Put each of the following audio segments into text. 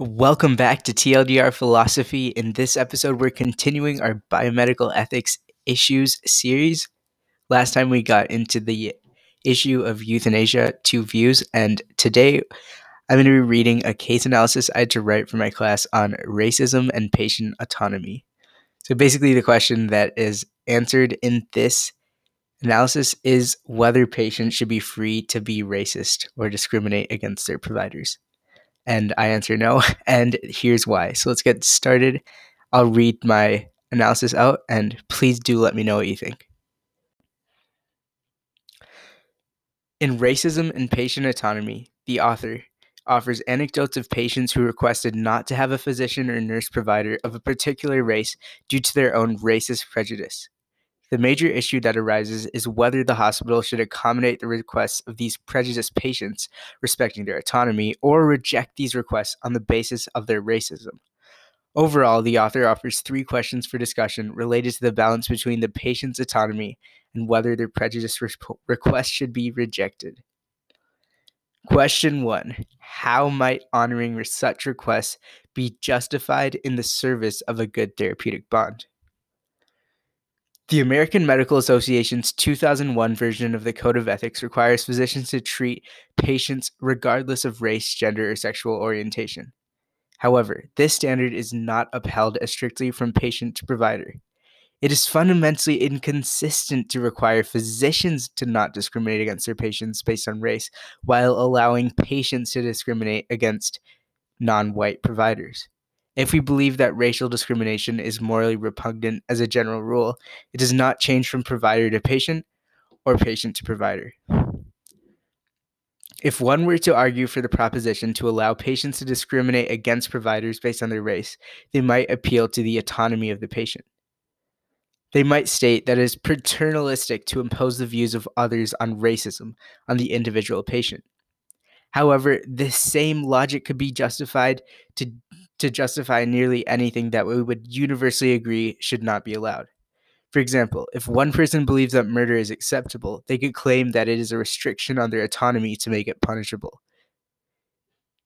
Welcome back to TLDR Philosophy. In this episode, we're continuing our biomedical ethics issues series. Last time we got into the issue of euthanasia, two views, and today I'm going to be reading a case analysis I had to write for my class on racism and patient autonomy. So basically, the question that is answered in this analysis is whether patients should be free to be racist or discriminate against their providers. And I answer no, and here's why. So let's get started. I'll read my analysis out, and please do let me know what you think. In Racism and Patient Autonomy, the author offers anecdotes of patients who requested not to have a physician or nurse provider of a particular race due to their own racist prejudice. The major issue that arises is whether the hospital should accommodate the requests of these prejudiced patients, respecting their autonomy, or reject these requests on the basis of their racism. Overall, the author offers three questions for discussion related to the balance between the patient's autonomy and whether their prejudice re- request should be rejected. Question one How might honoring such requests be justified in the service of a good therapeutic bond? The American Medical Association's 2001 version of the Code of Ethics requires physicians to treat patients regardless of race, gender, or sexual orientation. However, this standard is not upheld as strictly from patient to provider. It is fundamentally inconsistent to require physicians to not discriminate against their patients based on race while allowing patients to discriminate against non white providers. If we believe that racial discrimination is morally repugnant as a general rule, it does not change from provider to patient or patient to provider. If one were to argue for the proposition to allow patients to discriminate against providers based on their race, they might appeal to the autonomy of the patient. They might state that it is paternalistic to impose the views of others on racism on the individual patient. However, this same logic could be justified to to justify nearly anything that we would universally agree should not be allowed. For example, if one person believes that murder is acceptable, they could claim that it is a restriction on their autonomy to make it punishable.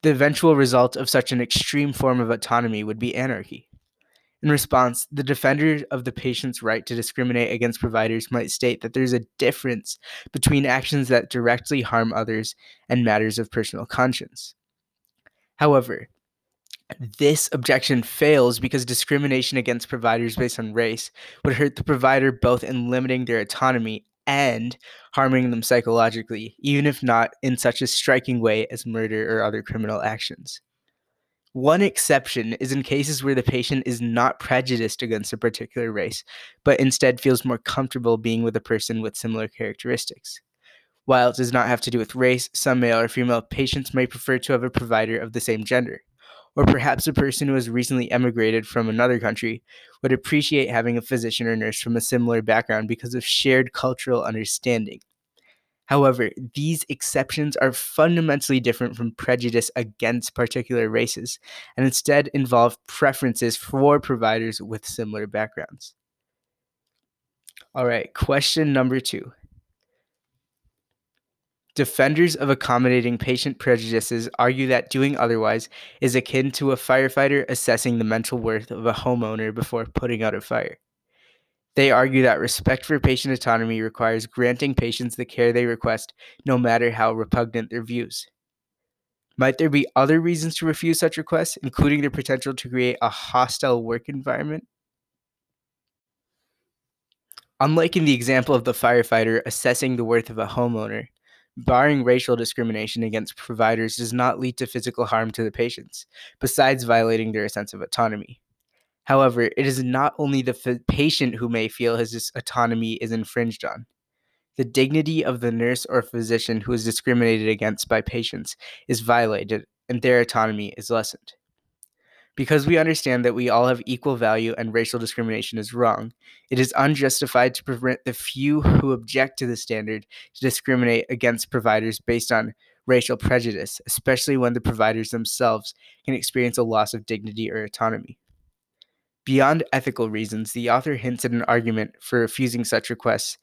The eventual result of such an extreme form of autonomy would be anarchy. In response, the defender of the patient's right to discriminate against providers might state that there's a difference between actions that directly harm others and matters of personal conscience. However, this objection fails because discrimination against providers based on race would hurt the provider both in limiting their autonomy and harming them psychologically, even if not in such a striking way as murder or other criminal actions. One exception is in cases where the patient is not prejudiced against a particular race, but instead feels more comfortable being with a person with similar characteristics. While it does not have to do with race, some male or female patients may prefer to have a provider of the same gender or perhaps a person who has recently emigrated from another country would appreciate having a physician or nurse from a similar background because of shared cultural understanding. However, these exceptions are fundamentally different from prejudice against particular races and instead involve preferences for providers with similar backgrounds. All right, question number two. Defenders of accommodating patient prejudices argue that doing otherwise is akin to a firefighter assessing the mental worth of a homeowner before putting out a fire. They argue that respect for patient autonomy requires granting patients the care they request, no matter how repugnant their views. Might there be other reasons to refuse such requests, including the potential to create a hostile work environment? Unlike in the example of the firefighter assessing the worth of a homeowner, Barring racial discrimination against providers does not lead to physical harm to the patients, besides violating their sense of autonomy. However, it is not only the f- patient who may feel his autonomy is infringed on. The dignity of the nurse or physician who is discriminated against by patients is violated and their autonomy is lessened. Because we understand that we all have equal value and racial discrimination is wrong, it is unjustified to prevent the few who object to the standard to discriminate against providers based on racial prejudice, especially when the providers themselves can experience a loss of dignity or autonomy. Beyond ethical reasons, the author hints at an argument for refusing such requests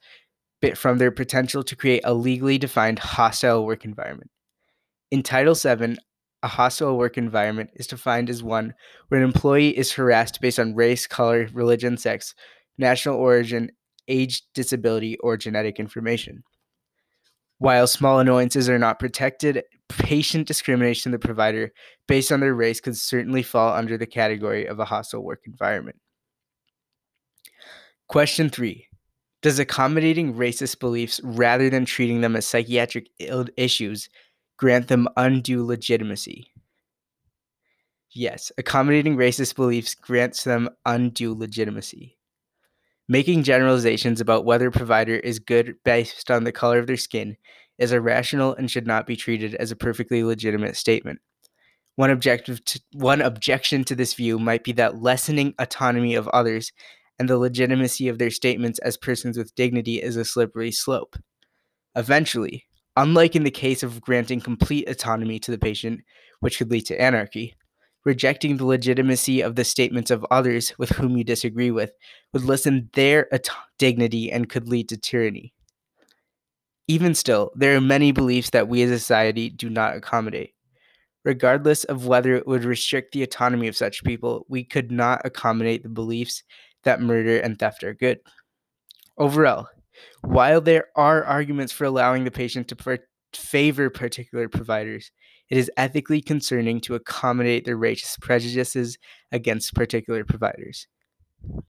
but from their potential to create a legally defined hostile work environment. In Title VII a hostile work environment is defined as one where an employee is harassed based on race, color, religion, sex, national origin, age, disability, or genetic information. While small annoyances are not protected, patient discrimination of the provider based on their race could certainly fall under the category of a hostile work environment. Question three Does accommodating racist beliefs rather than treating them as psychiatric issues grant them undue legitimacy? Yes, accommodating racist beliefs grants them undue legitimacy. Making generalizations about whether a provider is good based on the color of their skin is irrational and should not be treated as a perfectly legitimate statement. One objective to, one objection to this view might be that lessening autonomy of others and the legitimacy of their statements as persons with dignity is a slippery slope. Eventually, unlike in the case of granting complete autonomy to the patient, which could lead to anarchy, rejecting the legitimacy of the statements of others with whom you disagree with would lessen their dignity and could lead to tyranny. Even still, there are many beliefs that we as a society do not accommodate. Regardless of whether it would restrict the autonomy of such people, we could not accommodate the beliefs that murder and theft are good. Overall, while there are arguments for allowing the patient to favor particular providers, it is ethically concerning to accommodate their racist prejudices against particular providers.